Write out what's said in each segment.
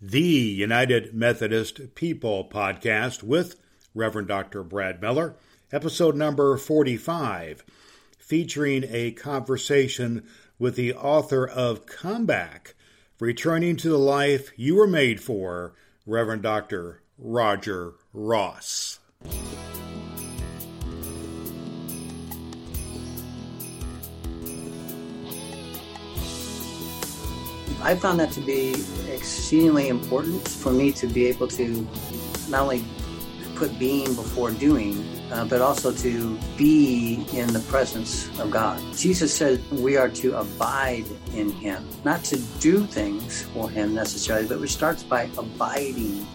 the United Methodist People podcast with Reverend Dr. Brad Miller, episode number 45, featuring a conversation with the author of Comeback, Returning to the Life You Were Made For, Reverend Dr. Roger Ross. I found that to be exceedingly important for me to be able to not only put being before doing, uh, but also to be in the presence of God. Jesus said we are to abide in Him, not to do things for Him necessarily, but it starts by abiding.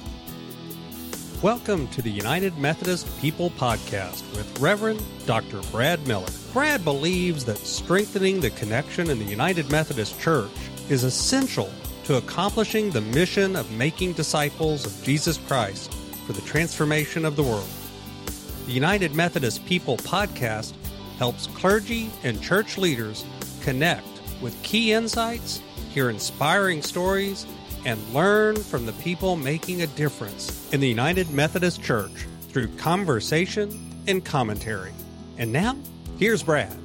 Welcome to the United Methodist People Podcast with Reverend Dr. Brad Miller. Brad believes that strengthening the connection in the United Methodist Church is essential to accomplishing the mission of making disciples of Jesus Christ for the transformation of the world. The United Methodist People podcast helps clergy and church leaders connect with key insights, hear inspiring stories, and learn from the people making a difference in the United Methodist Church through conversation and commentary. And now, here's Brad.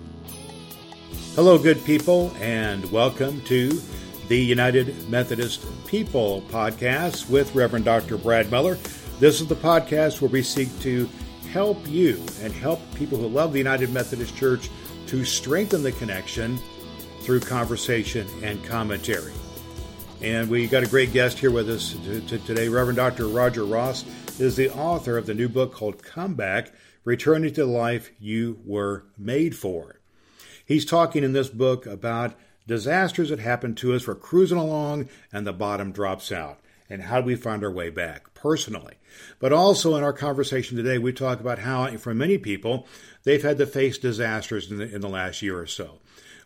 Hello, good people, and welcome to the United Methodist People podcast with Reverend Dr. Brad Miller. This is the podcast where we seek to help you and help people who love the United Methodist Church to strengthen the connection through conversation and commentary. And we got a great guest here with us today. Reverend Dr. Roger Ross is the author of the new book called Comeback Returning to the Life You Were Made For. He's talking in this book about disasters that happen to us. We're cruising along and the bottom drops out. And how do we find our way back personally? But also in our conversation today, we talk about how, for many people, they've had to face disasters in the, in the last year or so.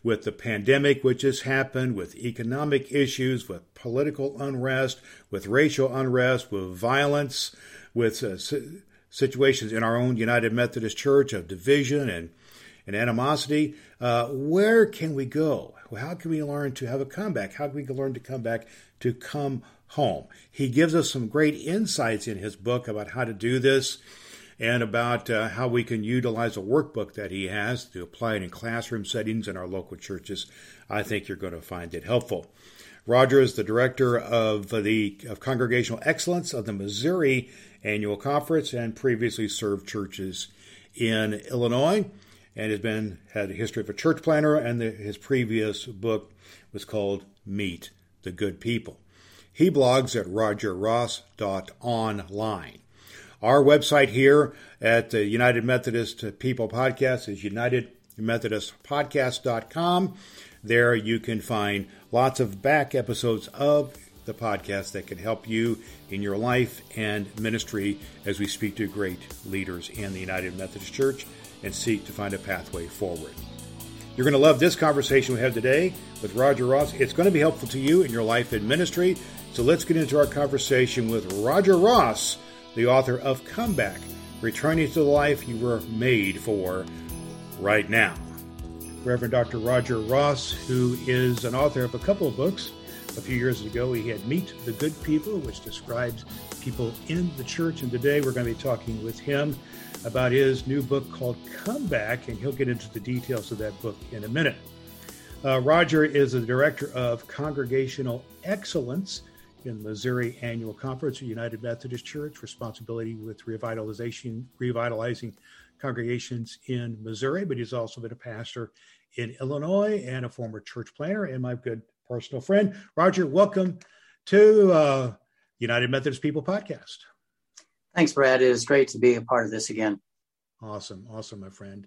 With the pandemic, which has happened, with economic issues, with political unrest, with racial unrest, with violence, with uh, situations in our own United Methodist Church of division and and animosity. Uh, where can we go? How can we learn to have a comeback? How can we learn to come back to come home? He gives us some great insights in his book about how to do this and about uh, how we can utilize a workbook that he has to apply it in classroom settings in our local churches. I think you're going to find it helpful. Roger is the director of the of Congregational Excellence of the Missouri Annual Conference and previously served churches in Illinois and has been had a history of a church planter, and the, his previous book was called Meet the Good People. He blogs at rogerross.online. Our website here at the United Methodist People Podcast is unitedmethodistpodcast.com. There you can find lots of back episodes of the podcast that can help you in your life and ministry as we speak to great leaders in the United Methodist Church and seek to find a pathway forward. You're going to love this conversation we have today with Roger Ross. It's going to be helpful to you in your life and ministry. So let's get into our conversation with Roger Ross, the author of Comeback Returning to the Life You Were Made for right now. Reverend Dr. Roger Ross, who is an author of a couple of books. A few years ago, he had Meet the Good People, which describes people in the church. And today we're going to be talking with him about his new book called Comeback, and he'll get into the details of that book in a minute. Uh, Roger is the director of Congregational Excellence in Missouri Annual Conference of United Methodist Church, responsibility with revitalization, revitalizing congregations in Missouri, but he's also been a pastor in Illinois and a former church planter and my good personal friend. Roger, welcome to uh, United Methodist People podcast. Thanks, Brad. It is great to be a part of this again. Awesome. Awesome, my friend.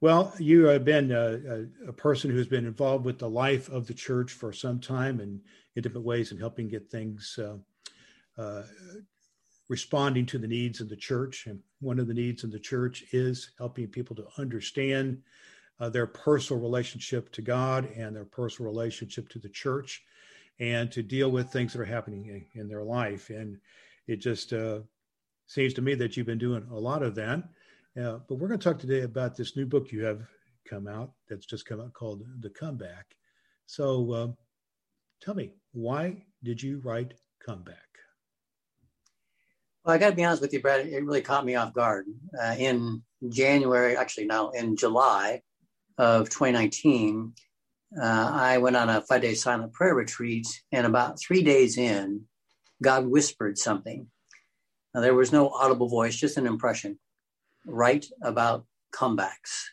Well, you have been a, a, person who's been involved with the life of the church for some time and in different ways and helping get things uh, uh, responding to the needs of the church. And one of the needs of the church is helping people to understand uh, their personal relationship to God and their personal relationship to the church and to deal with things that are happening in, in their life. And it just uh, seems to me that you've been doing a lot of that. Uh, but we're going to talk today about this new book you have come out that's just come out called The Comeback. So uh, tell me, why did you write comeback? Well, I got to be honest with you, Brad. It really caught me off guard. Uh, in January, actually, now in July of 2019, uh, I went on a five day silent prayer retreat, and about three days in, God whispered something. Now, there was no audible voice, just an impression. Write about comebacks.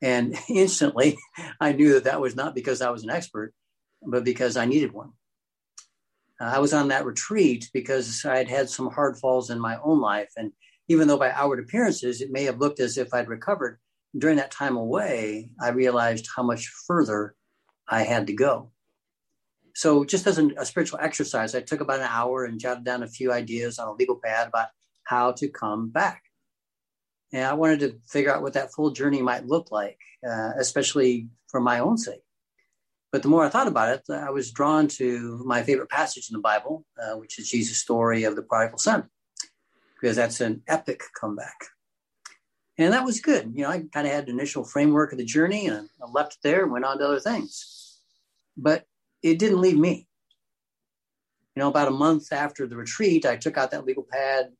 And instantly, I knew that that was not because I was an expert, but because I needed one. I was on that retreat because I had had some hard falls in my own life. And even though by outward appearances, it may have looked as if I'd recovered, during that time away, I realized how much further I had to go. So, just as a spiritual exercise, I took about an hour and jotted down a few ideas on a legal pad about how to come back. And I wanted to figure out what that full journey might look like, uh, especially for my own sake. But the more I thought about it, I was drawn to my favorite passage in the Bible, uh, which is Jesus' story of the prodigal son, because that's an epic comeback. And that was good. You know, I kind of had an initial framework of the journey and I left there and went on to other things. But it didn't leave me. You know, about a month after the retreat, I took out that legal pad,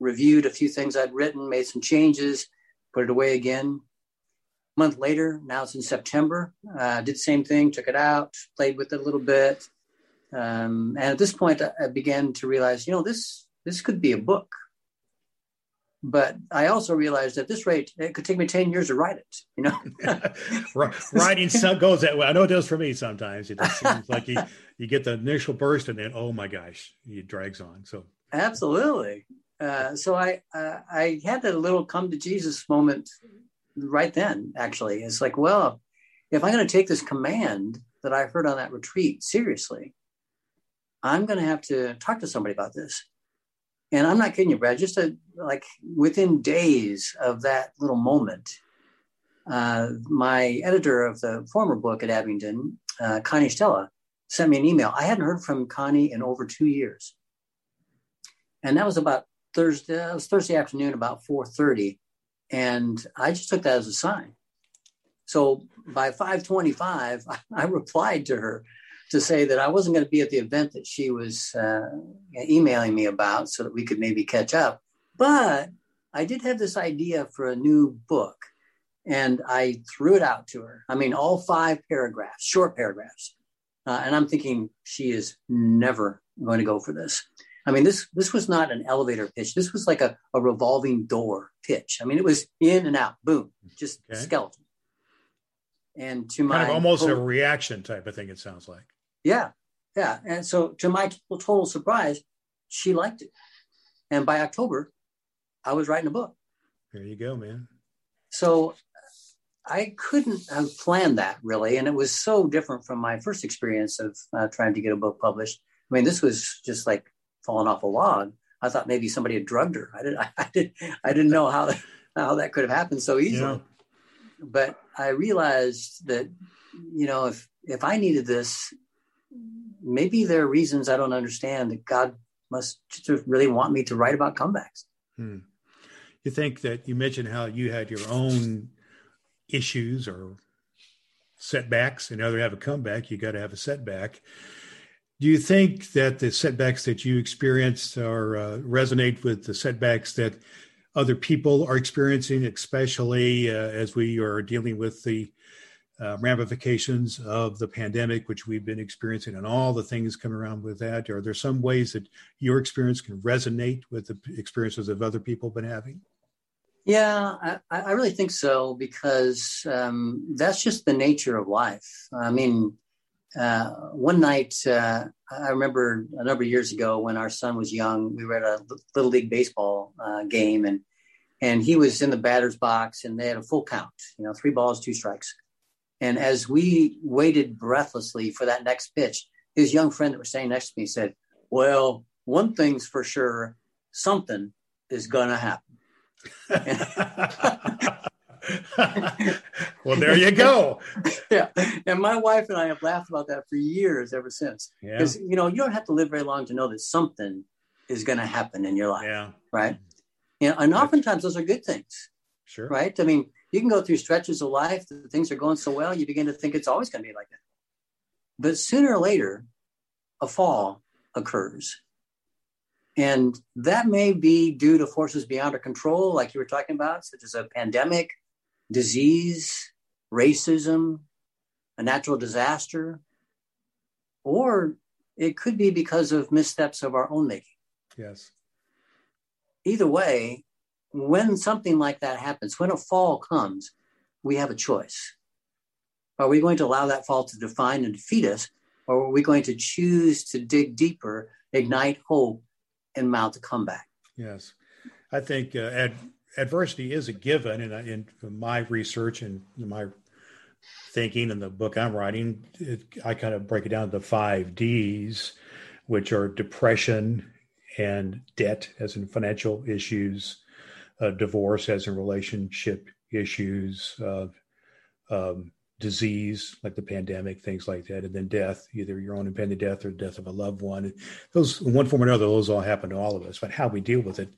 reviewed a few things I'd written, made some changes, put it away again, A month later, now it's in September, uh, did the same thing, took it out, played with it a little bit. Um, and at this point, I, I began to realize, you know, this this could be a book. But I also realized at this rate, it could take me 10 years to write it, you know? Writing goes that way. I know it does for me sometimes. It just seems like you, you get the initial burst and then, oh my gosh, it drags on. So absolutely. Uh, so I, uh, I had that little come to Jesus moment right then, actually. It's like, well, if I'm going to take this command that I heard on that retreat seriously, I'm going to have to talk to somebody about this. And I'm not kidding you, Brad. Just a, like within days of that little moment, uh, my editor of the former book at Abingdon, uh, Connie Stella, sent me an email. I hadn't heard from Connie in over two years, and that was about Thursday. It was Thursday afternoon, about 4:30, and I just took that as a sign. So by 525, I replied to her to say that I wasn't going to be at the event that she was uh, emailing me about so that we could maybe catch up. But I did have this idea for a new book and I threw it out to her. I mean, all five paragraphs, short paragraphs. Uh, and I'm thinking she is never going to go for this. I mean, this this was not an elevator pitch. This was like a, a revolving door pitch. I mean, it was in and out, boom, just okay. skeleton. And to my of almost total, a reaction type of thing. It sounds like. Yeah, yeah. And so, to my total surprise, she liked it. And by October, I was writing a book. There you go, man. So I couldn't have planned that really, and it was so different from my first experience of uh, trying to get a book published. I mean, this was just like falling off a log. I thought maybe somebody had drugged her. I didn't. I, did. I didn't know how how that could have happened so easily. Yeah. But I realized that you know if if I needed this, maybe there are reasons I don't understand that God must really want me to write about comebacks. Hmm. You think that you mentioned how you had your own issues or setbacks. In order to have a comeback, you got to have a setback. Do you think that the setbacks that you experienced are uh, resonate with the setbacks that other people are experiencing, especially uh, as we are dealing with the uh, ramifications of the pandemic, which we've been experiencing, and all the things coming around with that? Are there some ways that your experience can resonate with the experiences of other people been having? Yeah, I, I really think so because um, that's just the nature of life. I mean, uh, one night, uh, I remember a number of years ago when our son was young, we were at a little league baseball uh, game, and and he was in the batter's box, and they had a full count, you know, three balls, two strikes. And as we waited breathlessly for that next pitch, his young friend that was standing next to me said, "Well, one thing's for sure, something is gonna happen." well, there you go. yeah. And my wife and I have laughed about that for years ever since. Because, yeah. you know, you don't have to live very long to know that something is going to happen in your life. Yeah. Right. You know, and oftentimes those are good things. Sure. Right. I mean, you can go through stretches of life that things are going so well, you begin to think it's always going to be like that. But sooner or later, a fall occurs. And that may be due to forces beyond our control, like you were talking about, such as a pandemic, disease, racism, a natural disaster, or it could be because of missteps of our own making. Yes. Either way, when something like that happens, when a fall comes, we have a choice. Are we going to allow that fall to define and defeat us, or are we going to choose to dig deeper, ignite hope, and mount a comeback? Yes. I think uh, ad- adversity is a given. And in, in my research and my thinking and the book I'm writing, it, I kind of break it down to five D's, which are depression and debt, as in financial issues, uh, divorce, as in relationship issues, uh, um, disease like the pandemic, things like that, and then death, either your own impending death or death of a loved one. Those, one form or another, those all happen to all of us. But how we deal with it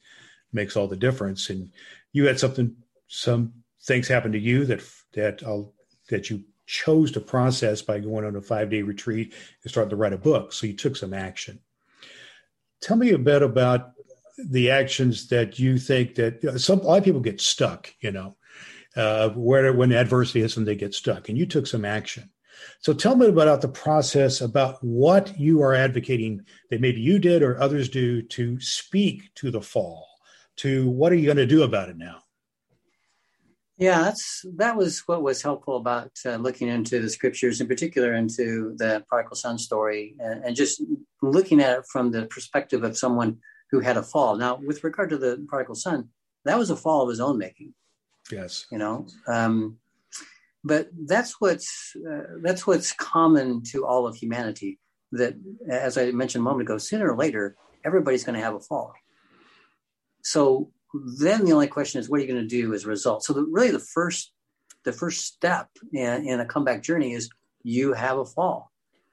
makes all the difference. And you had something, some things happen to you that that uh, that you chose to process by going on a five day retreat and starting to write a book. So you took some action. Tell me a bit about the actions that you think that some a lot of people get stuck. You know, uh, where when adversity hits them, they get stuck, and you took some action. So tell me about the process about what you are advocating that maybe you did or others do to speak to the fall. To what are you going to do about it now? Yeah, that's that was what was helpful about uh, looking into the scriptures, in particular into the prodigal son story, and, and, just looking at it from the perspective of someone who had a fall. Now, with regard to the prodigal son, that was a fall of his own making. Yes, you know, um, but that's what's uh, that's what's common to all of humanity. That, as I mentioned a moment ago, sooner or later, everybody's going to have a fall. So then the only question is, what are you going to do as a result? So the, really, the first the first step in, in a comeback journey is you have a fall.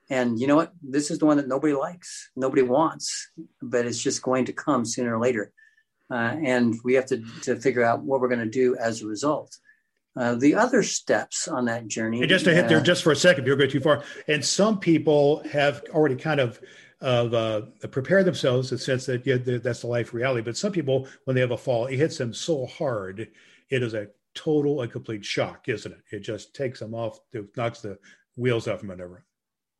And you know what? This is the one that nobody likes, nobody wants, but it's just going to come sooner or later. Uh, and we have to, to figure out what we're going to do as a result. Uh, the other steps on that journey. And just to hit there just for a second, you're going too far. And some people have already kind of of uh, prepare themselves in the sense that yeah, that's the life reality. But some people, when they have a fall, it hits them so hard, it is a total and complete shock, isn't it? It just takes them off, it knocks the wheels off them, whatever.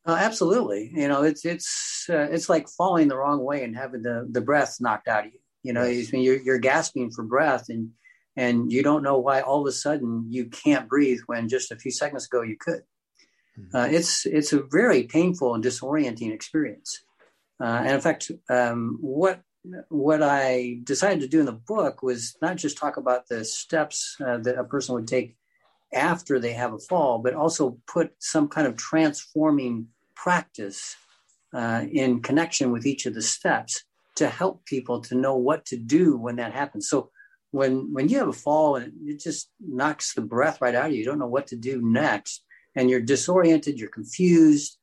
Uh, absolutely, you know, it's it's uh, it's like falling the wrong way and having the the breath knocked out of you. You know, yes. you're you're gasping for breath and and you don't know why all of a sudden you can't breathe when just a few seconds ago you could. Mm-hmm. Uh, it's it's a very painful and disorienting experience. Uh, and in fact, um, what what I decided to do in the book was not just talk about the steps uh, that a person would take after they have a fall, but also put some kind of transforming practice uh, in connection with each of the steps to help people to know what to do when that happens. So when when you have a fall and it just knocks the breath right out of you, you don't know what to do next, and you're disoriented, you're confused,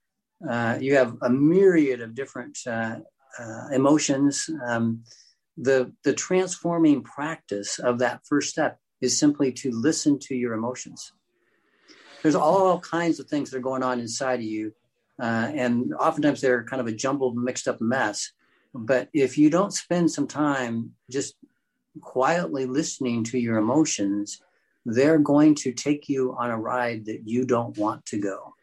uh, you have a myriad of different uh, uh, emotions. Um, the the transforming practice of that first step is simply to listen to your emotions. There's all kinds of things that are going on inside of you, uh, and oftentimes they're kind of a jumbled, mixed up mess. But if you don't spend some time just quietly listening to your emotions, they're going to take you on a ride that you don't want to go.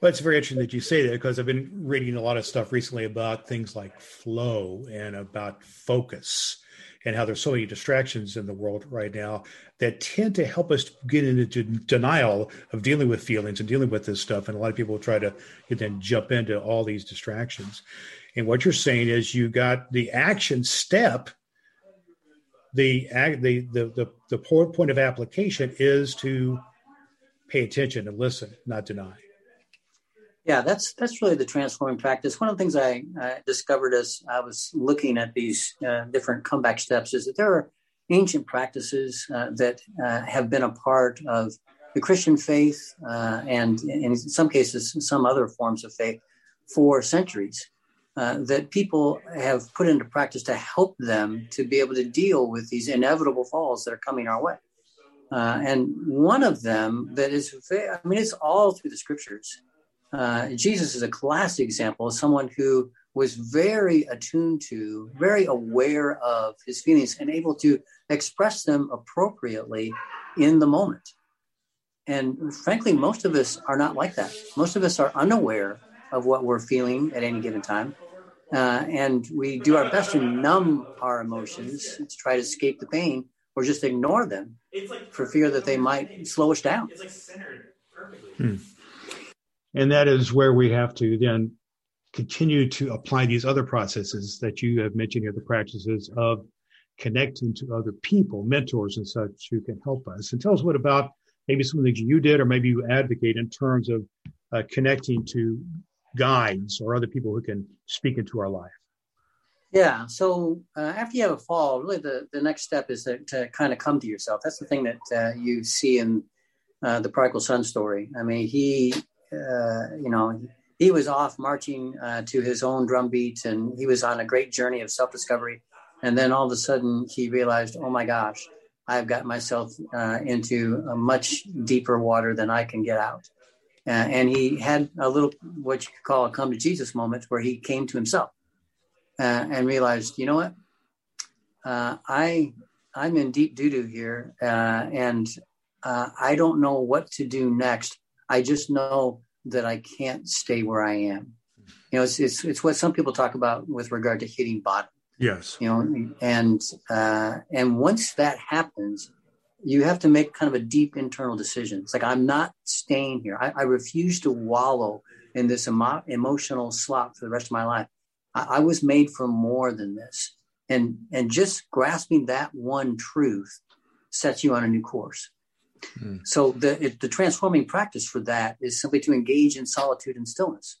Well, it's very interesting that you say that because I've been reading a lot of stuff recently about things like flow and about focus and how there's so many distractions in the world right now that tend to help us get into denial of dealing with feelings and dealing with this stuff. And a lot of people try to then jump into all these distractions. And what you're saying is you got the action step. The, the, the, the, the point of application is to pay attention and listen, not deny. Yeah, that's that's really the transforming practice. One of the things I, I discovered as I was looking at these uh, different comeback steps is that there are ancient practices uh, that uh, have been a part of the Christian faith uh, and in some cases some other forms of faith for centuries uh, that people have put into practice to help them to be able to deal with these inevitable falls that are coming our way. Uh, and one of them that is, I mean, it's all through the scriptures. Uh, Jesus is a classic example of someone who was very attuned to, very aware of his feelings and able to express them appropriately in the moment. And frankly, most of us are not like that. Most of us are unaware of what we're feeling at any given time. Uh, and we do our best to numb our emotions to try to escape the pain or just ignore them for fear that they might slow us down. It's like centered perfectly. Hmm. And that is where we have to then continue to apply these other processes that you have mentioned here, the practices of connecting to other people, mentors and such who can help us. And tell us what about maybe some of the things you did, or maybe you advocate in terms of uh, connecting to guides or other people who can speak into our life. Yeah. So uh, after you have a fall, really the, the next step is to, to kind of come to yourself. That's the thing that uh, you see in uh, the prodigal son story. I mean, he, uh, you know, he was off marching uh, to his own drum beat and he was on a great journey of self discovery. And then all of a sudden he realized, oh my gosh, I've got myself uh, into a much deeper water than I can get out. Uh, and he had a little, what you could call a come to Jesus moment where he came to himself uh, and realized, you know what? Uh, I, I'm in deep doo doo here. Uh, and I don't know what to do next. I just know that I can't stay where I am. You know, it's, it's, it's what some people talk about with regard to hitting bottom. Yes. You know, and uh, and once that happens, you have to make kind of a deep internal decision. It's like I'm not staying here. I, I refuse to wallow in this emo- emotional slop for the rest of my life. I, I was made for more than this, and and just grasping that one truth sets you on a new course. Mm. So the it, the transforming practice for that is simply to engage in solitude and stillness.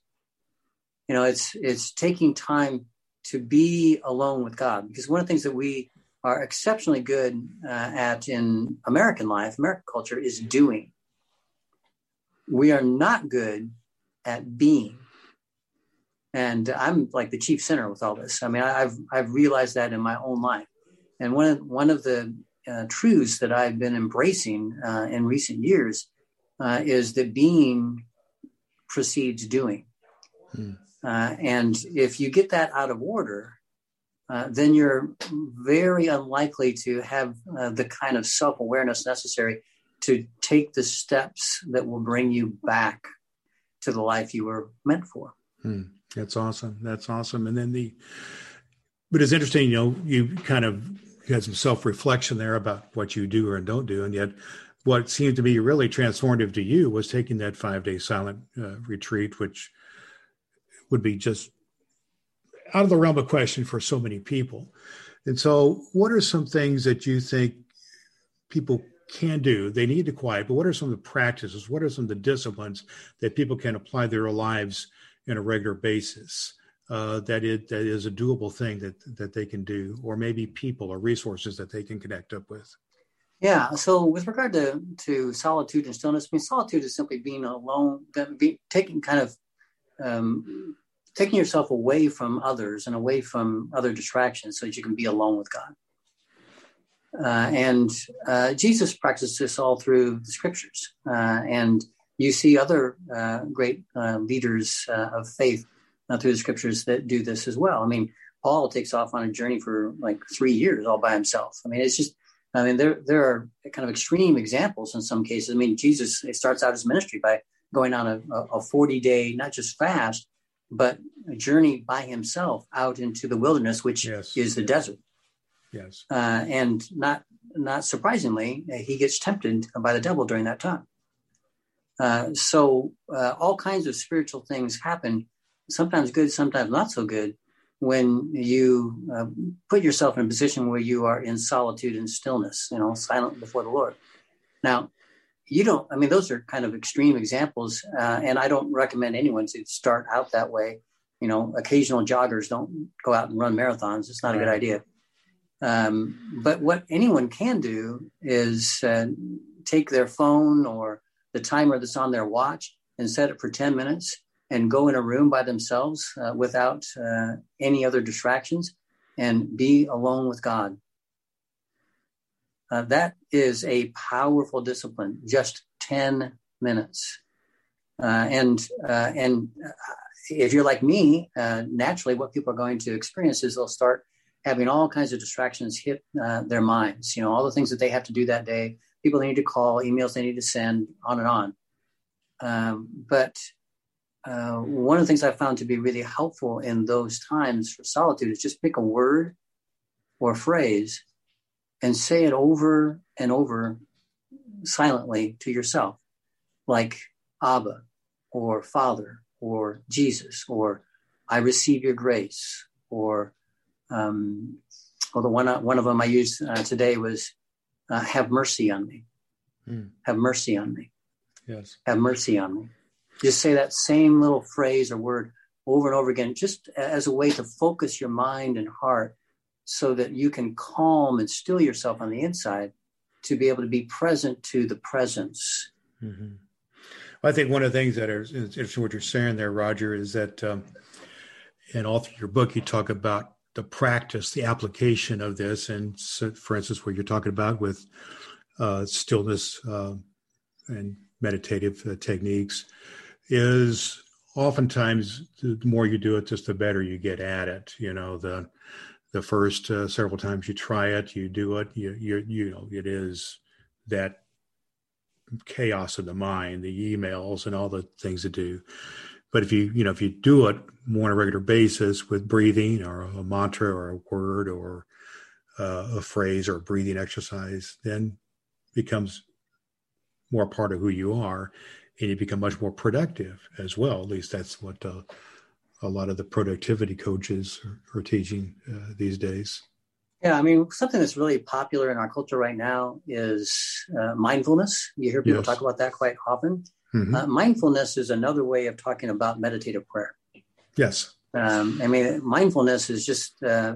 You know, it's it's taking time to be alone with God because one of the things that we are exceptionally good uh, at in American life, American culture, is doing. We are not good at being. And I'm like the chief sinner with all this. I mean, I've I've realized that in my own life. And one of one of the uh, truths that I've been embracing uh, in recent years uh, is that being precedes doing. Hmm. Uh, and if you get that out of order, uh, then you're very unlikely to have uh, the kind of self awareness necessary to take the steps that will bring you back to the life you were meant for. Hmm. That's awesome. That's awesome. And then the, but it's interesting, you know, you kind of had some self reflection there about what you do or don't do. And yet, what seemed to be really transformative to you was taking that five day silent uh, retreat, which would be just out of the realm of question for so many people. And so, what are some things that you think people can do? They need to quiet, but what are some of the practices? What are some of the disciplines that people can apply their lives in a regular basis? Uh, that it that is a doable thing that that they can do, or maybe people or resources that they can connect up with. Yeah. So with regard to to solitude and stillness, I mean, solitude is simply being alone, be, taking kind of um, taking yourself away from others and away from other distractions so that you can be alone with God. Uh, and uh, Jesus practiced this all through the scriptures. Uh, and you see other uh, great uh, leaders uh, of faith through the scriptures that do this as well. I mean, Paul takes off on a journey for like three years all by himself. I mean, it's just, I mean, there there are kind of extreme examples in some cases. I mean, Jesus starts out his ministry by going on a, a 40 day, not just fast, but a journey by himself out into the wilderness, which yes. is the desert. Yes. Uh, and not not surprisingly, he gets tempted by the devil during that time. Uh, so uh, all kinds of spiritual things happen, sometimes good, sometimes not so good, when you uh, put yourself in a position where you are in solitude and stillness, you know, silent before the Lord. Now, you don't i mean those are kind of extreme examples uh, and i don't recommend anyone to start out that way. You know occasional joggers don't go out and run marathons. It's not a good idea. Um, but what anyone can do is uh, take their phone or the timer that's on their watch and set it for 10 minutes and go in a room by themselves uh, without uh, any other distractions and be alone with god uh, that is a powerful discipline, just 10 minutes. Uh, and uh, and uh, if you're like me, naturally, what people are going to experience is they'll start having all kinds of distractions hit their minds. You know, all the things that they have to do that day, people they need to call, emails they need to send, on and on. Um, but uh, one of the things I found to be really helpful in those times for solitude is just pick a word or a phrase and say it over and over silently to yourself, like Abba or Father or Jesus or I receive your grace or um, well, the one one of them I used uh, today was uh, "Have mercy on me." Mm. Have mercy on me. Yes. Have mercy on me. Just say that same little phrase or word over and over again, just as a way to focus your mind and heart so that you can calm and still yourself on the inside to be able to be present to the presence. Mm-hmm. Well, I think one of the things that is interesting what you're saying there, Roger, is that um, in all through your book, you talk about the practice, the application of this. And so, for instance, what you're talking about with uh, stillness uh, and meditative uh, techniques is oftentimes the more you do it, just the better you get at it. You know, the the first uh, several times you try it, you do it, you you you know, it is that chaos of the mind, the emails and all the things to do. But if you you know if you do it more on a regular basis with breathing or a mantra or a word or uh, a phrase or a breathing exercise, then becomes more part of who you are and you become much more productive as well. At least that's what uh, a lot of the productivity coaches are, are teaching uh, these days. Yeah, I mean, something that's really popular in our culture right now is uh, mindfulness. You hear people yes. talk about that quite often. Mm-hmm. Uh, mindfulness is another way of talking about meditative prayer. Yes. Um, I mean, mindfulness is just uh,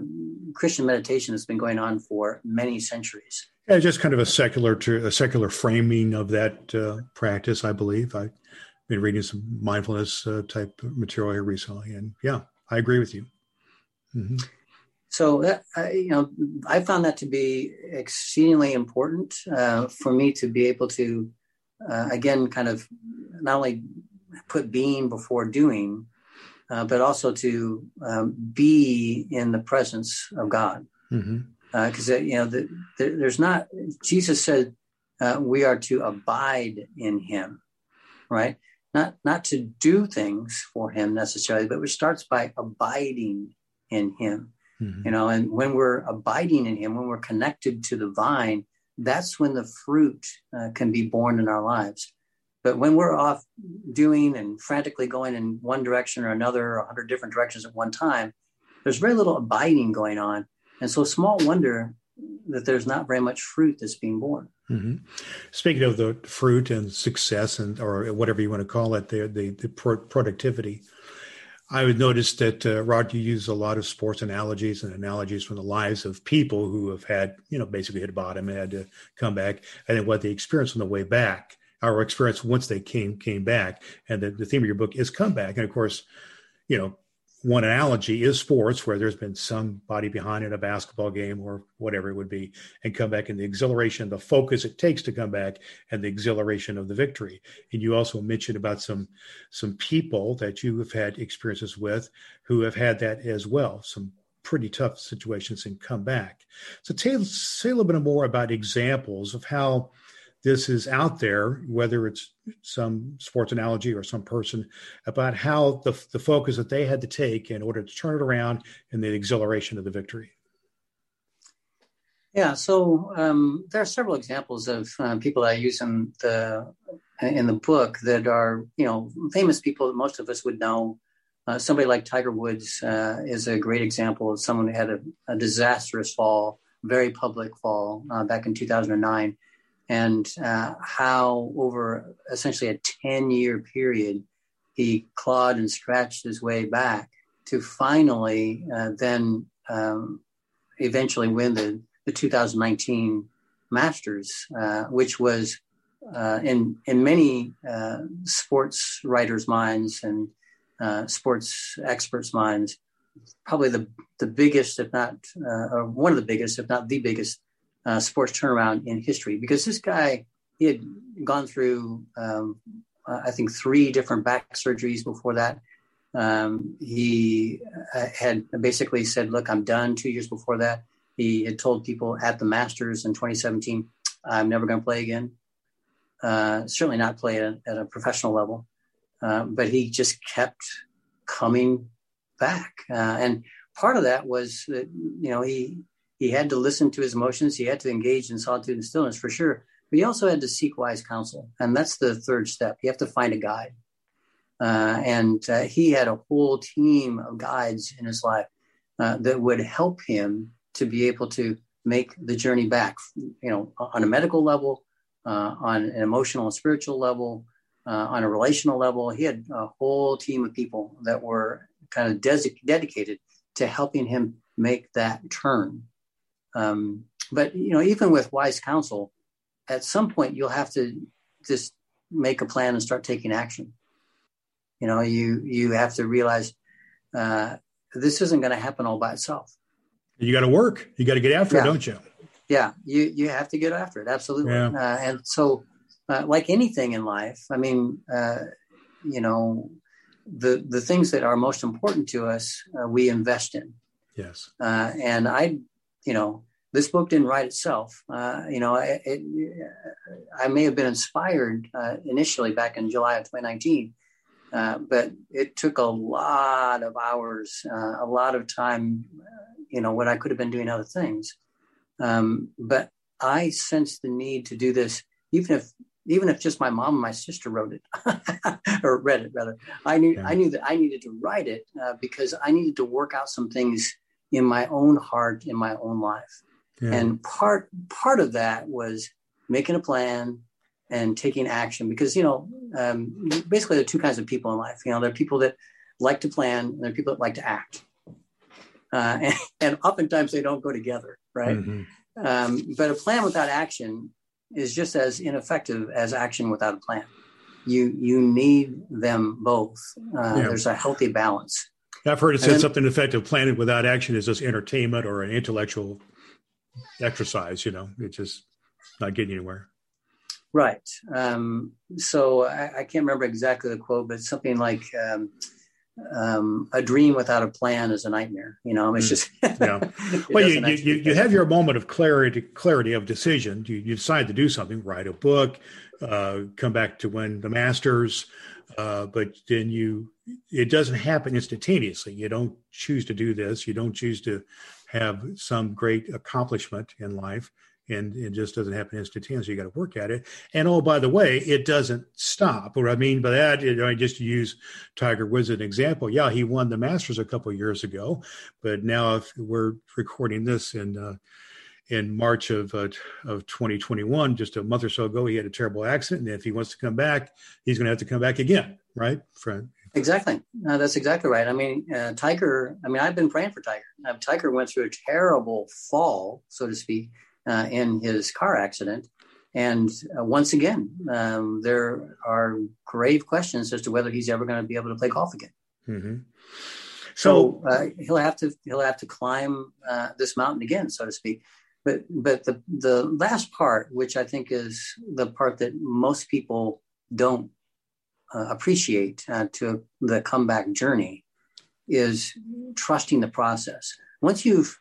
Christian meditation that's been going on for many centuries. Yeah, just kind of a secular to a secular framing of that uh, practice, I believe. I've been reading some mindfulness uh, type material here recently, and yeah, I agree with you. Mm-hmm. So, that, uh, you know, I found that to be exceedingly important uh, for me to be able to, uh, again, kind of not only put being before doing, uh, but also to um, be in the presence of God. Mm-hmm because uh, you know the, the, there's not jesus said uh, we are to abide in him right? Not not to do things for him necessarily but it starts by abiding in him mm-hmm. you know and when we're abiding in him when we're connected to the vine that's when the fruit uh, can be born in our lives. But when we're off doing and frantically going in one direction or another a hundred different directions at one time there's very little abiding going on and so, small wonder that there's not very much fruit that's being born. Mm-hmm. Speaking of the fruit and success, and or whatever you want to call it, the the, the pro- productivity. I would notice that uh, Rod, you use a lot of sports analogies and analogies from the lives of people who have had, you know, basically hit bottom and had to come back, and then what they experienced on the way back, our experience once they came came back, and the, the theme of your book is comeback, and of course, you know, one analogy is sports where there's been somebody behind in a basketball game or whatever it would be and come back and the exhilaration the focus it takes to come back and the exhilaration of the victory. And you also mentioned about some some people that you have had experiences with who have had that as well some pretty tough situations and come back. So tell, say a little bit more about examples of how this is out there, whether it's some sports analogy or some person, about how the, the focus that they had to take in order to turn it around and the exhilaration of the victory. Yeah, so um, there are several examples of uh, people I use in the in the book that are you know famous people that most of us would know. Uh, somebody like Tiger Woods uh, is a great example of someone who had a, a disastrous fall, very public fall uh, back in 2009 and uh, how over essentially a 10 year period he clawed and scratched his way back to finally uh, then um, eventually win the, the 2019 Masters, uh, which was uh, in in many uh, sports writers' minds and uh, sports experts' minds, probably the the biggest, if not or one of the biggest, if not the biggest uh, sports turnaround in history because this guy he had gone through um, uh, I think three different back surgeries before that. Um, he uh, had basically said, "Look, I'm done." Two years before that, he had told people at the Masters in 2017, "I'm never going to play again. Uh, certainly not play at, at a professional level." Uh, but he just kept coming back, uh, and part of that was that you know he he had to listen to his emotions, he had to engage in solitude and stillness for sure, but he also had to seek wise counsel, and that's the third step. You have to find a guide. Uh, and uh, he had a whole team of guides in his life uh, that would help him to be able to make the journey back, you know, on a medical level, uh, on an emotional and spiritual level, uh, on a relational level. He had a whole team of people that were kind of des- dedicated to helping him make that turn. Um, but you know, even with wise counsel, at some point you'll have to just make a plan and start taking action. You know, you you have to realize uh, this isn't going to happen all by itself. You got to work. You got to get after yeah. it, don't you? Yeah, you you have to get after it. Absolutely. Yeah. Uh, and so, uh, like anything in life, I mean, uh, you know, the the things that are most important to us, uh, we invest in. Yes. Uh, and I, you know, this book didn't write itself. you know, it, it, I may have been inspired initially back in July of 2019 uh, but it took a lot of hours, uh, a lot of time, you know, when I could have been doing other things. Um, but I sensed the need to do this, even if even if just my mom and my sister wrote it or read it rather. I knew yeah. I knew that I needed to write it uh, because I needed to work out some things in my own heart, in my own life. Yeah. And part part of that was making a plan, and taking action because you know um, basically there are two kinds of people in life you know there are people that like to plan and there are people that like to act uh, and, and, oftentimes they don't go together right mm-hmm. um, but a plan without action is just as ineffective as action without a plan you you need them both uh, yeah. there's a healthy balance i've heard it said then, something effective planning without action is just entertainment or an intellectual exercise you know it's just not getting anywhere Right. Um, so I, I, can't remember exactly the quote, but something like um, um, "A dream without a plan is a nightmare." You know, it's mm. just yeah. well, you you, you have your moment of clarity, clarity of decision. You, you decide to do something, write a book, uh, come back to win the Masters, uh, but then you it doesn't happen instantaneously. You don't choose to do this. You don't choose to have some great accomplishment in life and it just doesn't happen instantaneously. You got to work at it. And oh, by the way, it doesn't stop. What I mean by that, you know, I just use Tiger Woods as an example. Yeah, he won the Masters a couple years ago, but now if we're recording this in uh, in March of uh, of 2021, just a month or so ago, he had a terrible accident, and if he wants to come back, he's going to have to come back again, right? For, Exactly. No, that's exactly right. I mean, uh, Tiger. I mean, I've been praying for Tiger. Uh, Tiger went through a terrible fall, so to speak, uh, in his car accident. And uh, once again, um, there are grave questions as to whether he's ever going to be able to play golf again. Mm-hmm. So, so uh, he'll have to he'll have to climb uh, this mountain again, so to speak. But but the the last part, which I think is the part that most people don't uh, appreciate uh, to the comeback journey, is trusting the process. Once you've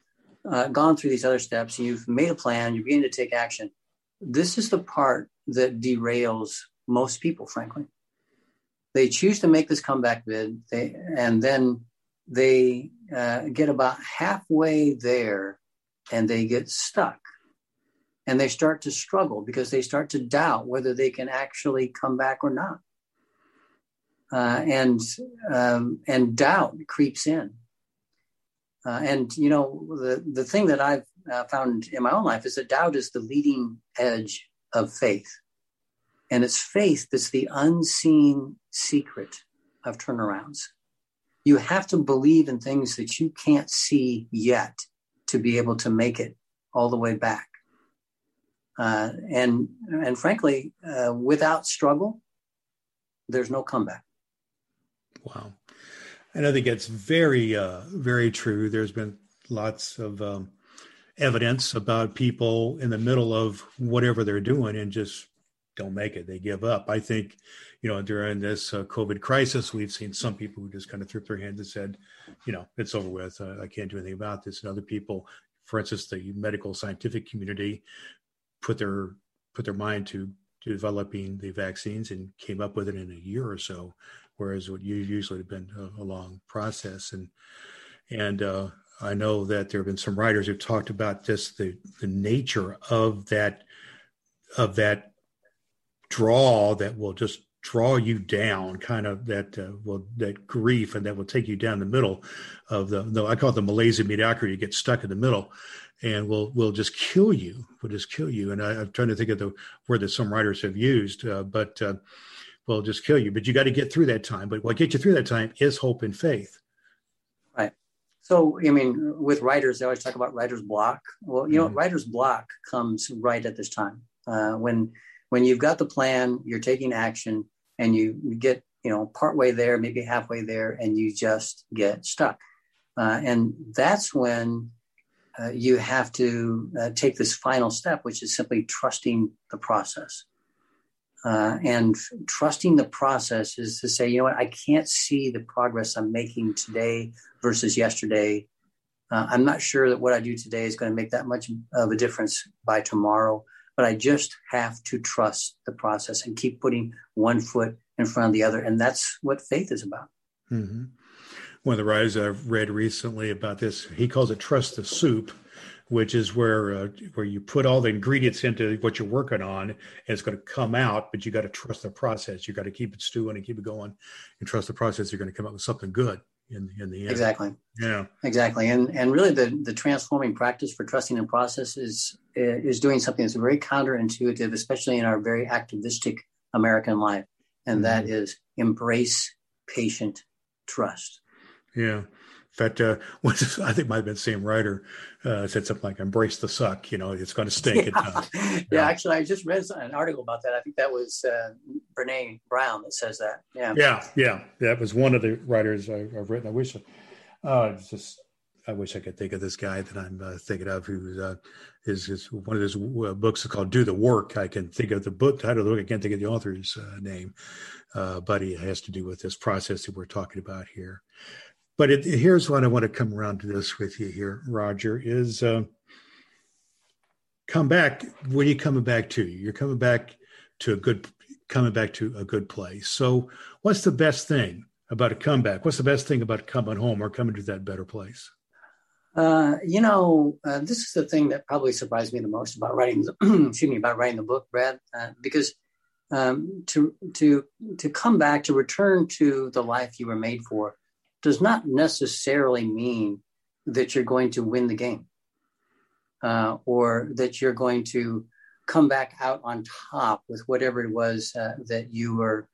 uh, gone through these other steps and you've made a plan, you're beginning to take action. This is the part that derails most people, frankly. They choose to make this comeback bid, they, and then they uh, get about halfway there and they get stuck. And they start to struggle because they start to doubt whether they can actually come back or not. Uh, and um, and doubt creeps in uh, and you know, the the thing that I've uh, found in my own life is that doubt is the leading edge of faith, and it's faith that's the unseen secret of turnarounds. You have to believe in things that you can't see yet to be able to make it all the way back. Uh, and and frankly, uh, without struggle, there's no comeback. Wow. And I think it's very, uh, very true. There's been lots of um, evidence about people in the middle of whatever they're doing and just don't make it. They give up. I think, you know, during this uh, COVID crisis, we've seen some people who just kind of threw their hands and said, you know, it's over with. Uh, I can't do anything about this. And other people, for instance, the medical scientific community, put their put their mind to, developing the vaccines and came up with it in a year or so, whereas what you usually have been a, a long process. And and uh, I know that there have been some writers who've talked about this the the nature of that of that draw that will just draw you down kind of that uh, will that grief and that will take you down the middle of the, the I call it the Malaise of mediocrity you get stuck in the middle and will will just kill you will just kill you. And I, am trying to think of the word that some writers have used uh, but uh, will just kill you. But you got to get through that time. But what gets you through that time is hope and faith. Right. So I mean with writers they always talk about writer's block. Well you mm-hmm. know writer's block comes right at this time uh, when when you've got the plan, you're taking action, and you, get you know partway there, maybe halfway there, and you just get stuck. Uh, and that's when uh, you have to uh, take this final step, which is simply trusting the process. Uh, and trusting the process is to say, you know what, I can't see the progress I'm making today versus yesterday. Uh, I'm not sure that what I do today is going to make that much of a difference by tomorrow but I just have to trust the process and keep putting one foot in front of the other. And that's what faith is about. Mm-hmm. One of the writers I've read recently about this, he calls it trust the soup, which is where uh, where you put all the ingredients into what you're working on, and it's going to come out. But you got to trust the process. You got to keep it stewing and keep it going, and trust the process. You're going to come up with something good in in the end. Exactly. Yeah. Exactly. And and really the the transforming practice for trusting in process is is doing something that's very counterintuitive, especially in our very activistic American life, and mm-hmm. that is embrace patient trust. Yeah. In fact, uh, I think might have been the same writer uh, said something like "embrace the suck." You know, it's going to stink. Yeah. yeah. yeah. actually, I just read an article about that. I think that was uh, Brene Brown that says that. Yeah, yeah, yeah. That was one of the writers I, have written. I wish, uh, just I wish I could think of this guy that I'm uh, thinking of who's uh, is, is one of his uh, books is called "Do the Work." I can think of the book title of the book. I can't think of the author's uh, name, uh, but it has to do with this process that we're talking about here. But it, here's what I want to come around to this with you here, Roger, is uh, come back. When are you coming back to? You're coming back to a good, coming back to a good place. So what's the best thing about a comeback? What's the best thing about coming home or coming to that better place? Uh, you know, uh, this is the thing that probably surprised me the most about writing. The, excuse me, about writing the book, Brad, uh, because um, to to to come back to return to the life you were made for does not necessarily mean that you're going to win the game uh, or that you're going to come back out on top with whatever it was uh, that you were,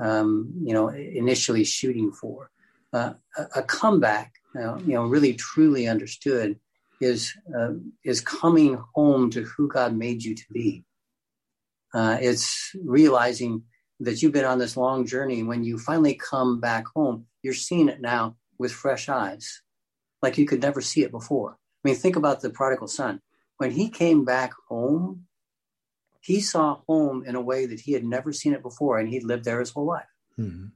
um, you know, initially shooting for. Uh, a, a, comeback, you know, really truly understood, is uh, is coming home to who God made you to be. Uh, it's realizing that you've been on this long journey. When you finally come back home, you're seeing it now with fresh eyes, like you could never see it before. I mean, think about the prodigal son. When he came back home, he saw home in a way that he had never seen it before, and he'd lived there his whole life. Mm-hmm.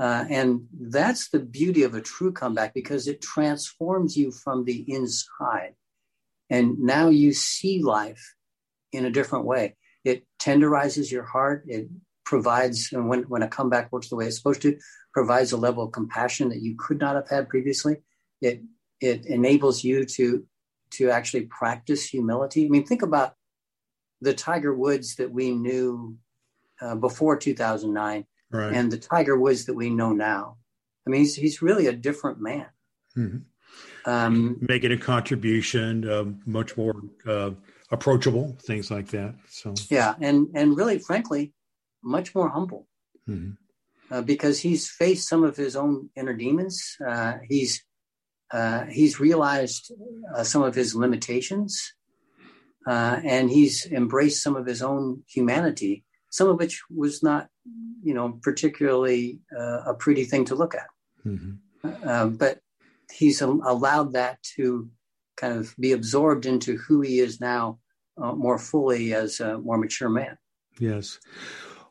Uh, and that's the beauty of a true comeback because it transforms you from the inside. And now you see life in a different way. It tenderizes your heart. It provides, and when, when a comeback works the way it's supposed to, provides a level of compassion that you could not have had previously. It it enables you to to actually practice humility. I mean, think about the Tiger Woods that we knew uh, before 2009 right. and the Tiger Woods that we know now. I mean, he's he's really a different man. Mm-hmm. Um, Making a contribution, uh, much more uh, approachable, things like that. So yeah, and and really, frankly, much more humble. Mm-hmm uh, because he's faced some of his own inner demons. Uh, he's uh, he's realized uh, some of his limitations, uh, and he's embraced some of his own humanity, some of which was not, you know, particularly uh, a pretty thing to look at. Mm-hmm. but he's allowed that to kind of be absorbed into who he is now more fully as a more mature man. Yes.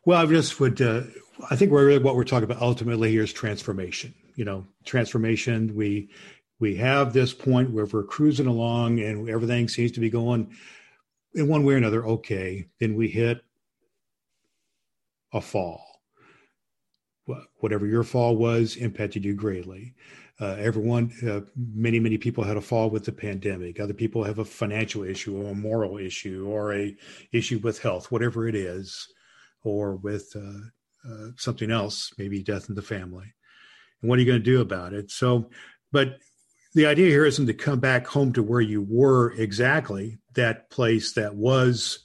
Well, I just would. Uh, I think we're really what we're talking about ultimately here is transformation. You know, transformation. We we have this point where we're cruising along and everything seems to be going in one way or another okay. Then we hit a fall. Whatever your fall was impacted you greatly. Uh, everyone, uh, many, many people had a fall with the pandemic. Other people have a financial issue or a moral issue or a issue with health, whatever it is, or with uh, uh something else, maybe death in the family. And what are you going to do about it? So, but the idea here isn't to come back home to where you were exactly, that place that was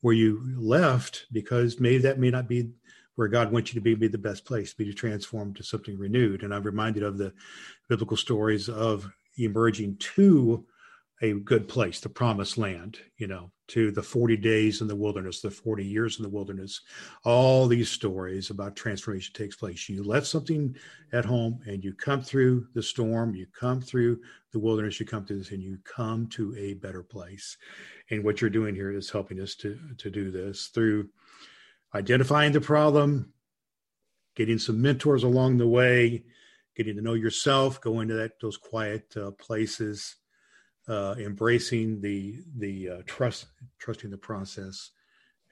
where you left, because maybe that may not be where God wants you to be, be the best place, be to transform to something renewed. And I'm reminded of the biblical stories of emerging to a good place, the promised land, you know, to the 40 days in the wilderness, the 40 years in the wilderness. All these stories about transformation takes place. You left something at home and you come through the storm, you come through the wilderness, you come through this and you come to a better place. And what you're doing here is helping us to, to do this through identifying the problem, getting some mentors along the way, getting to know yourself, going to that those quiet uh, places, uh, embracing the the uh, trust, trusting the process,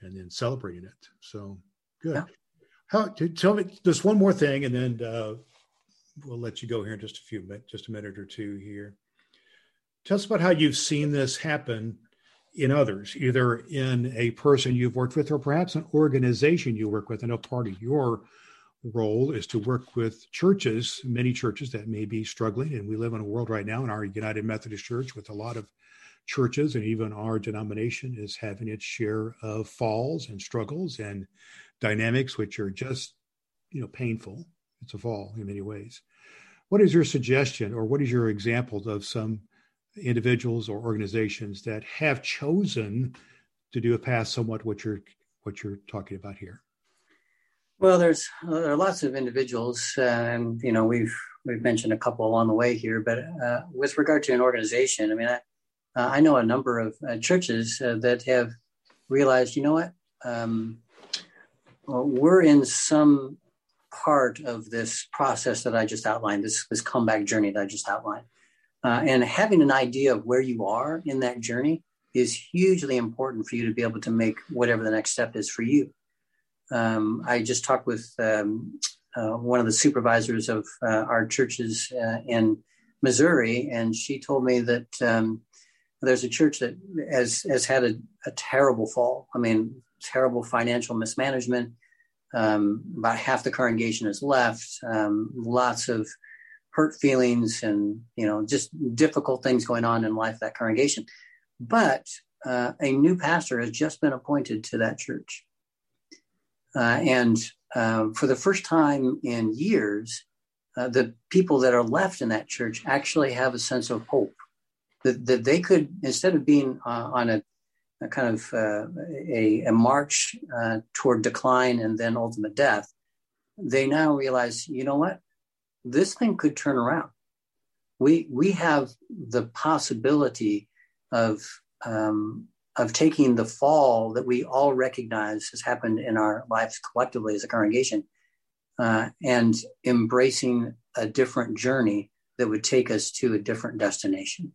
and then celebrating it. So good. Yeah. How tell me just one more thing, and then uh, we'll let you go here in just a few minutes, just a minute or two here. Tell us about how you've seen this happen in others, either in a person you've worked with or perhaps an organization you work with. I know part of your role is to work with churches, many churches that may be struggling. And we live in a world right now in our United Methodist Church with a lot of churches, and even our denomination is having its share of falls and struggles and dynamics, which are just, you know, painful. It's a fall in many ways. What is your suggestion, or what is your example of some individuals or organizations that have chosen to do a path somewhat what you're what you're talking about here? Well, there's uh, there are lots of individuals, uh, and you know we've we've mentioned a couple along the way here. But uh, with regard to an organization, I mean, I, uh, I know a number of uh, churches uh, that have realized, you know what, um, well, we're in some part of this process that I just outlined, this this comeback journey that I just outlined. And having an idea of where you are in that journey is hugely important for you to be able to make whatever the next step is for you. Um, I just talked with um, uh, one of the supervisors of uh, our churches uh, in Missouri, and she told me that um, there's a church that has has had a, a terrible fall. I mean, terrible financial mismanagement. Um, about half the congregation has left. Um, lots of hurt feelings and you know just difficult things going on in life that congregation but uh, a new pastor has just been appointed to that church uh, and uh, for the first time in years uh, the people that are left in that church actually have a sense of hope that, that they could instead of being uh, on a, a, kind of uh, a, a, march toward decline and then ultimate death they now realize you know what this thing could turn around. We we have the possibility of um, of taking the fall that we all recognize has happened in our lives collectively as a congregation, uh, and embracing a different journey that would take us to a different destination.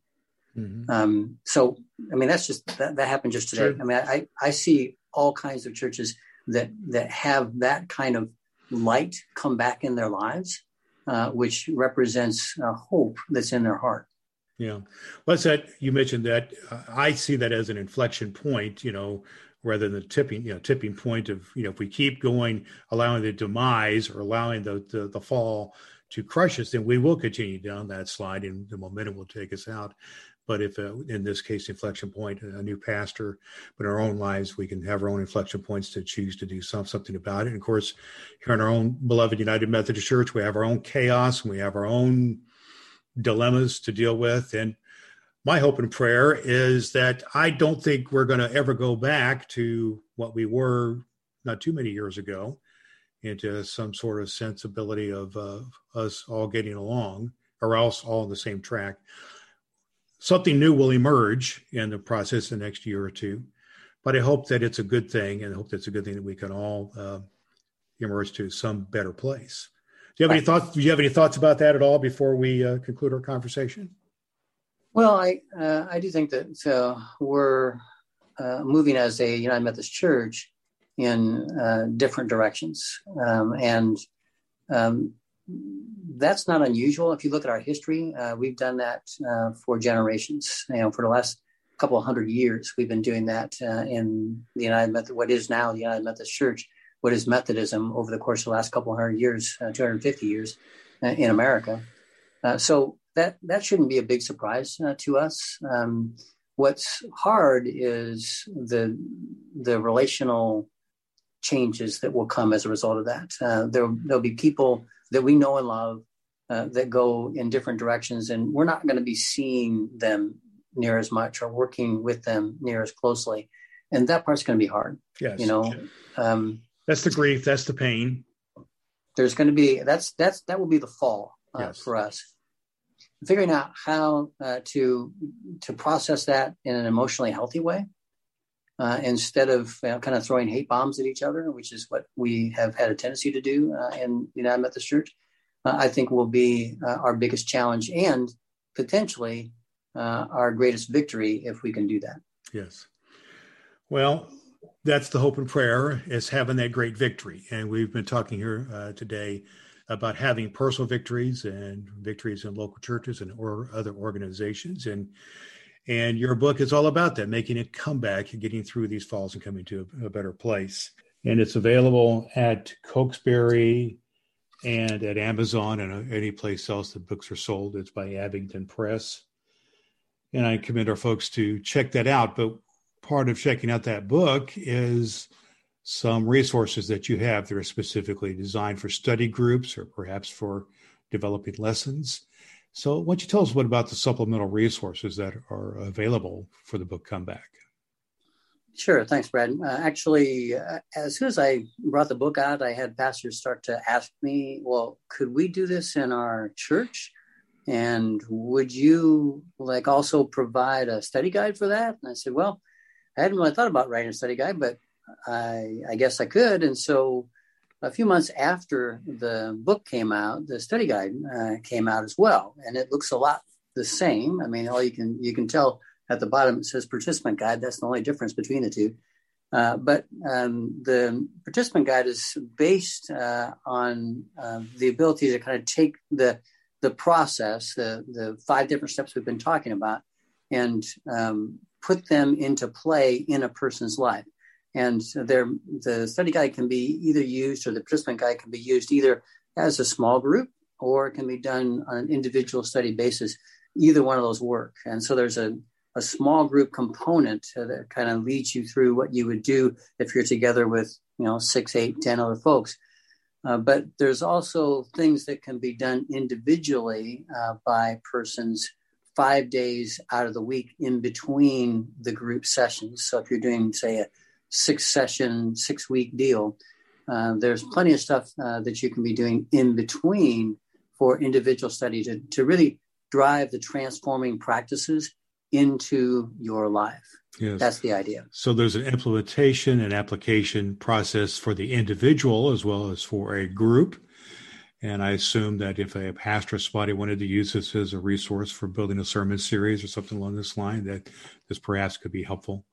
Mm-hmm. Um, so, I mean, that's just that, that happened just today. Sure. I mean, I, I see all kinds of churches that that have that kind of light come back in their lives uh, which represents a hope that's in their heart. Yeah. What's that? You mentioned that. Uh, I see that as an inflection point, you know, rather than the tipping, you know, tipping point of, you know, if we keep going, allowing the demise or allowing the, the, the fall to crush us, then we will continue down that slide and the momentum will take us out. But if, uh, in this case, inflection point, a new pastor, but in our own lives, we can have our own inflection points to choose to do some, something about it. And of course, here in our own beloved United Methodist Church, we have our own chaos and we have our own dilemmas to deal with. And my hope and prayer is that I don't think we're going to ever go back to what we were not too many years ago into some sort of sensibility of uh, us all getting along or else all on the same track something new will emerge in the process the next year or two. but I hope that it's a good thing, and I hope that's a good thing that we can all uh, emerge to some better place. Do you have any thoughts? Do you have any thoughts about that at all before we uh, conclude our conversation? Well, I uh, I do think that uh, we're uh, moving as a United Methodist Church in uh, different directions, um, and um, that's not unusual. If you look at our history, uh, we've done that uh, for generations. You know, for the last couple of hundred years, we've been doing that in the United Methodist, what is now the United Methodist Church, what is Methodism over the course of the last couple of hundred years, 250 years in America. so that that shouldn't be a big surprise uh, to us. Um, what's hard is the the relational changes that will come as a result of that. Uh, there there'll be people that we know and love uh, that go in different directions, and we're not going to be seeing them near as much or working with them near as closely, and that part's going to be hard. Yes, you know, um, that's the grief, that's the pain. There's going to be that's that's that will be the fall uh, yes. for us figuring out how uh, to to process that in an emotionally healthy way uh, instead of you know, kind of throwing hate bombs at each other, which is what we have had a tendency to do uh, in the United Methodist Church. Uh, I think will be uh, our biggest challenge and potentially uh, our greatest victory if we can do that. Yes. Well, that's the hope and prayer is having that great victory, and we've been talking here uh, today about having personal victories and victories in local churches and or other organizations and and your book is all about that making a comeback and getting through these falls and coming to a, a better place and it's available at Cokesbury and at Amazon and uh, any place else that books are sold. It's by Abingdon Press. And I commend our folks to check that out. But part of checking out that book is some resources that you have that are specifically designed for study groups or perhaps for developing lessons. So, why don't you tell us what about the supplemental resources that are available for the book Comeback? Sure. Thanks, Brad. Uh, actually, uh, as soon as I brought the book out, I had pastors start to ask me, well, could we do this in our church? And would you like also provide a study guide for that? And I said, well, I hadn't really thought about writing a study guide, but I, I guess I could. And so a few months after the book came out, the study guide uh, came out as well, and it looks a lot the same. I mean, all you can you can tell at the bottom it says participant guide. That's the only difference between the two. Uh, but um, the participant guide is based uh, on uh, the ability to kind of take the the process, the the five different steps we've been talking about, and um, put them into play in a person's life. And the study guide can be either used or the participant guide can be used either as a small group or it can be done on an individual study basis. Either one of those work. And so there's a, a small group component that kind of leads you through what you would do if you're together with, you know, six, eight, ten other folks. Uh, but there's also things that can be done individually uh, by persons five days out of the week in between the group sessions. So if you're doing, say, a six session, six week deal. Uh, there's plenty of stuff uh, that you can be doing in between for individual study to, to really drive the transforming practices into your life. Yes. That's the idea. So there's an implementation and application process for the individual as well as for a group. And I assume that if a pastor or somebody wanted to use this as a resource for building a sermon series or something along this line, that this perhaps could be helpful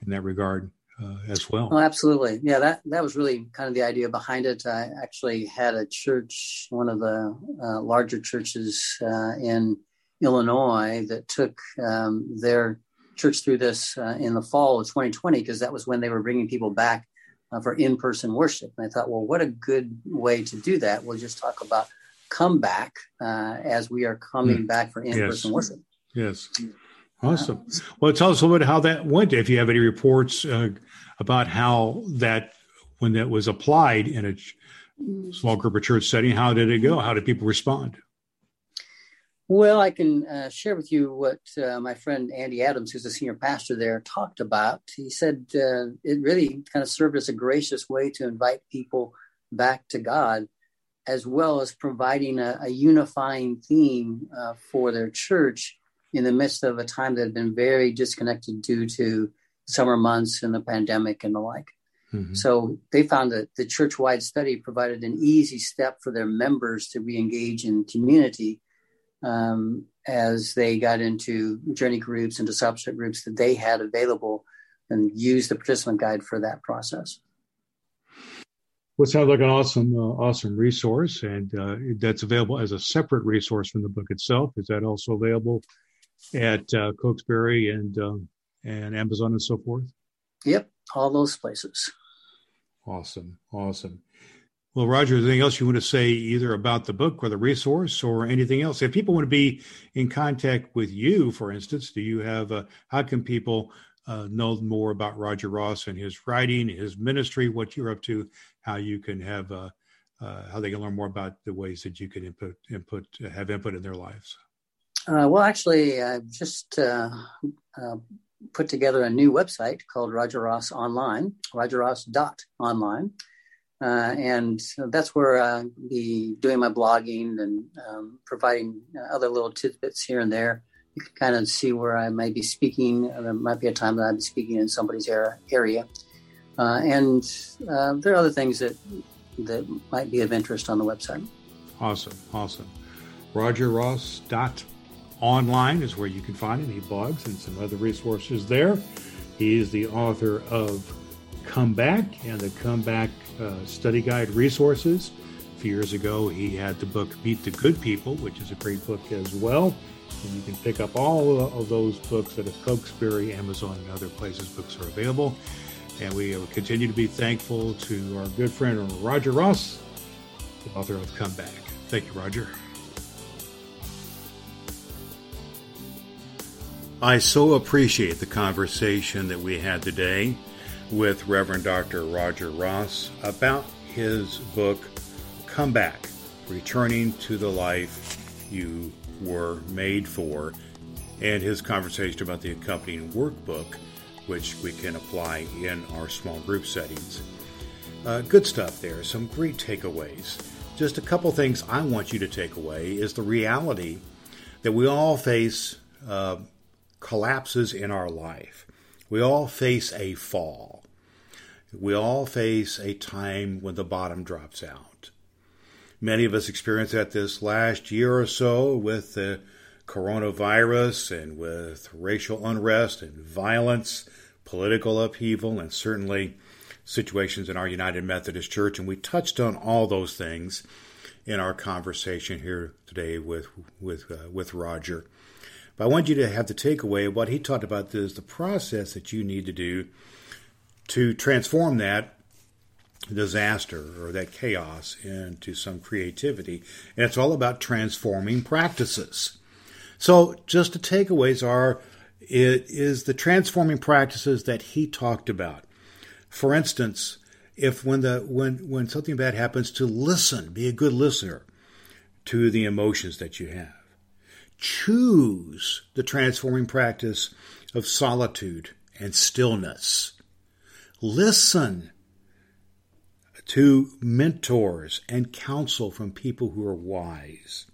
in that regard uh, as well. Oh, absolutely. Yeah, that that was really kind of the idea behind it. I actually had a church, one of the uh, larger churches uh, in Illinois, that took um, their church through this uh, in the fall of 2020 because that was when they were bringing people back uh, for in-person worship. And I thought, well, what a good way to do that. We'll just talk about comeback uh, as we are coming mm. back for in-person yes. worship. Yes. Awesome. Well, tell us a little bit how that went. If you have any reports uh, about how that, when that was applied in a small group of church setting, how did it go? How did people respond? Well, I can uh, share with you what uh, my friend Andy Adams, who's a senior pastor there, talked about. He said uh, it really kind of served as a gracious way to invite people back to God, as well as providing a, a unifying theme uh, for their church in the midst of a time that had been very disconnected due to summer months and the pandemic and the like. Mm-hmm. So they found that the church wide study provided an easy step for their members to re engage in community um, as they got into journey groups and discipleship groups that they had available and use the participant guide for that process. Well, sounds like an awesome, uh, awesome resource, and uh, that's available as a separate resource from the book itself. Is that also available at uh, Cokesbury and um, and Amazon and so forth? Yep, all those places. Awesome, awesome. Well, Roger, anything else you want to say either about the book or the resource or anything else? If people want to be in contact with you, for instance, do you have, a, how can people uh, know more about Roger Ross and his writing, his ministry, what you're up to, how you can have, uh, uh, how they can learn more about the ways that you can input, input, have input in their lives? Uh, well, actually, I've just uh, uh, put together a new website called Roger Ross Online, rogerross.online. Uh, and that's where I'll be doing my blogging and um, providing other little tidbits here and there. You can kind of see where I might be speaking. There might be a time that I'll be speaking in somebody's area. Uh, and uh, there are other things that that might be of interest on the website. Awesome, awesome. Roger Ross dot online is where you can find him. He blogs and some other resources there. He is the author of Comeback and the Comeback uh, Study Guide resources. A few years ago, he had the book Beat the Good People, which is a great book as well. And you can pick up all of those books at a Cokesbury, Amazon, and other places books are available. And we continue to be thankful to our good friend Roger Ross, the author of Comeback. Thank you, Roger. I so appreciate the conversation that we had today with Reverend Dr. Roger Ross about his book, Comeback Returning to the Life You Were Made For, and his conversation about the accompanying workbook, which we can apply in our small group settings. Uh, good stuff there, some great takeaways. Just a couple things I want you to take away is the reality that we all face. Uh, collapses in our life. We all face a fall. We all face a time when the bottom drops out. Many of us experienced that this last year or so with the coronavirus and with racial unrest and violence, political upheaval, and certainly situations in our United Methodist Church. And we touched on all those things in our conversation here today with with uh, with Roger. But I want you to have the takeaway of what he talked about is the process that you need to do to transform that disaster or that chaos into some creativity. And it's all about transforming practices. So just the takeaways are it is the transforming practices that he talked about. For instance, if when the when when something bad happens to listen, be a good listener to the emotions that you have choose the transforming practice of solitude and stillness. Listen to mentors and counsel from people who are wise.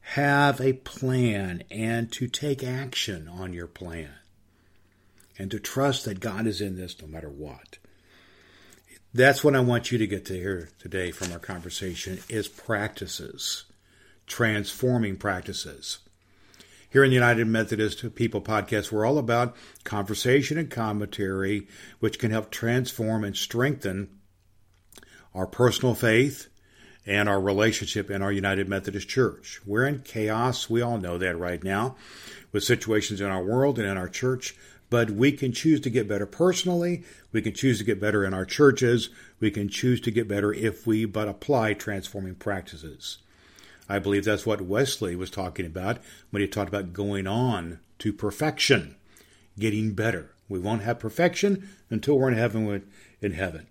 Have a plan and to take action on your plan. And to trust that God is in this no matter what. That's what I want you to get to hear today from our conversation is practices transforming practices. Here in the United Methodist People Podcast, we're all about conversation and commentary, which can help transform and strengthen our personal faith and our relationship in our United Methodist Church. We're in chaos. We all know that right now with situations in our world and in our church, but we can choose to get better personally. We can choose to get better in our churches. We can choose to get better if we but apply transforming practices. I believe that's what Wesley was talking about when he talked about going on to perfection, getting better. We won't have perfection until we're in heaven in heaven.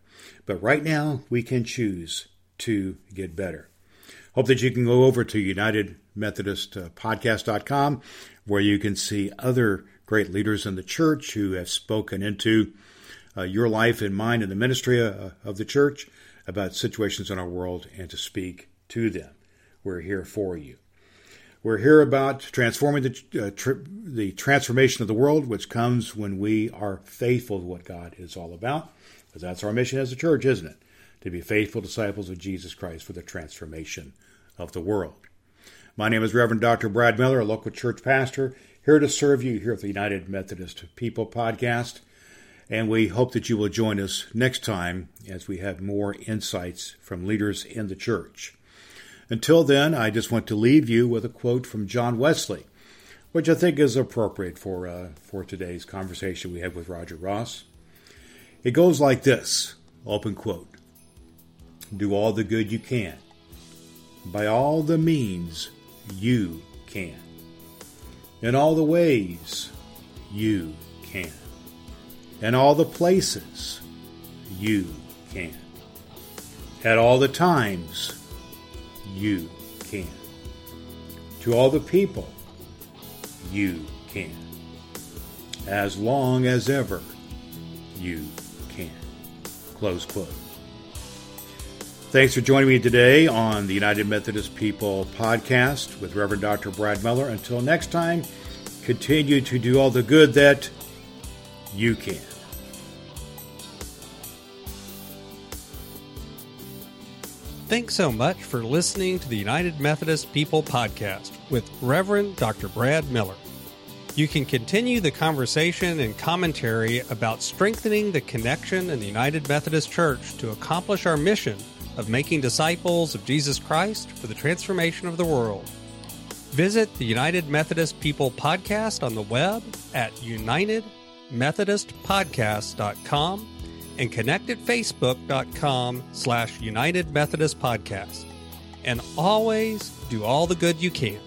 But right now we can choose to get better. Hope that you can go over to UnitedMethodistPodcast.com where you can see other great leaders in the church who have spoken into uh, your life and mine in the ministry uh, of the church about situations in our world and to speak to them. We're here for you. We're here about transforming the, uh, tr- the transformation of the world, which comes when we are faithful to what God is all about. Because that's our mission as a church, isn't it? To be faithful disciples of Jesus Christ for the transformation of the world. My name is Reverend Dr. Brad Miller, a local church pastor, here to serve you here at the United Methodist People Podcast. And we hope that you will join us next time as we have more insights from leaders in the church. Until then, I just want to leave you with a quote from John Wesley, which I think is appropriate for, uh, for today's conversation we had with Roger Ross. It goes like this open quote Do all the good you can, by all the means you can, in all the ways you can in all the places you can. At all the times you can. To all the people you can. As long as ever you can. Close quote. Thanks for joining me today on the United Methodist People podcast with Reverend Dr. Brad Miller. Until next time, continue to do all the good that you can. Thanks so much for listening to the United Methodist People podcast with Reverend Dr. Brad Miller. You can continue the conversation and commentary about strengthening the connection in the United Methodist Church to accomplish our mission of making disciples of Jesus Christ for the transformation of the world. Visit the United Methodist People podcast on the web at unitedmethodistpodcast.com and connect at facebook.com slash United Methodist Podcast. And always do all the good you can.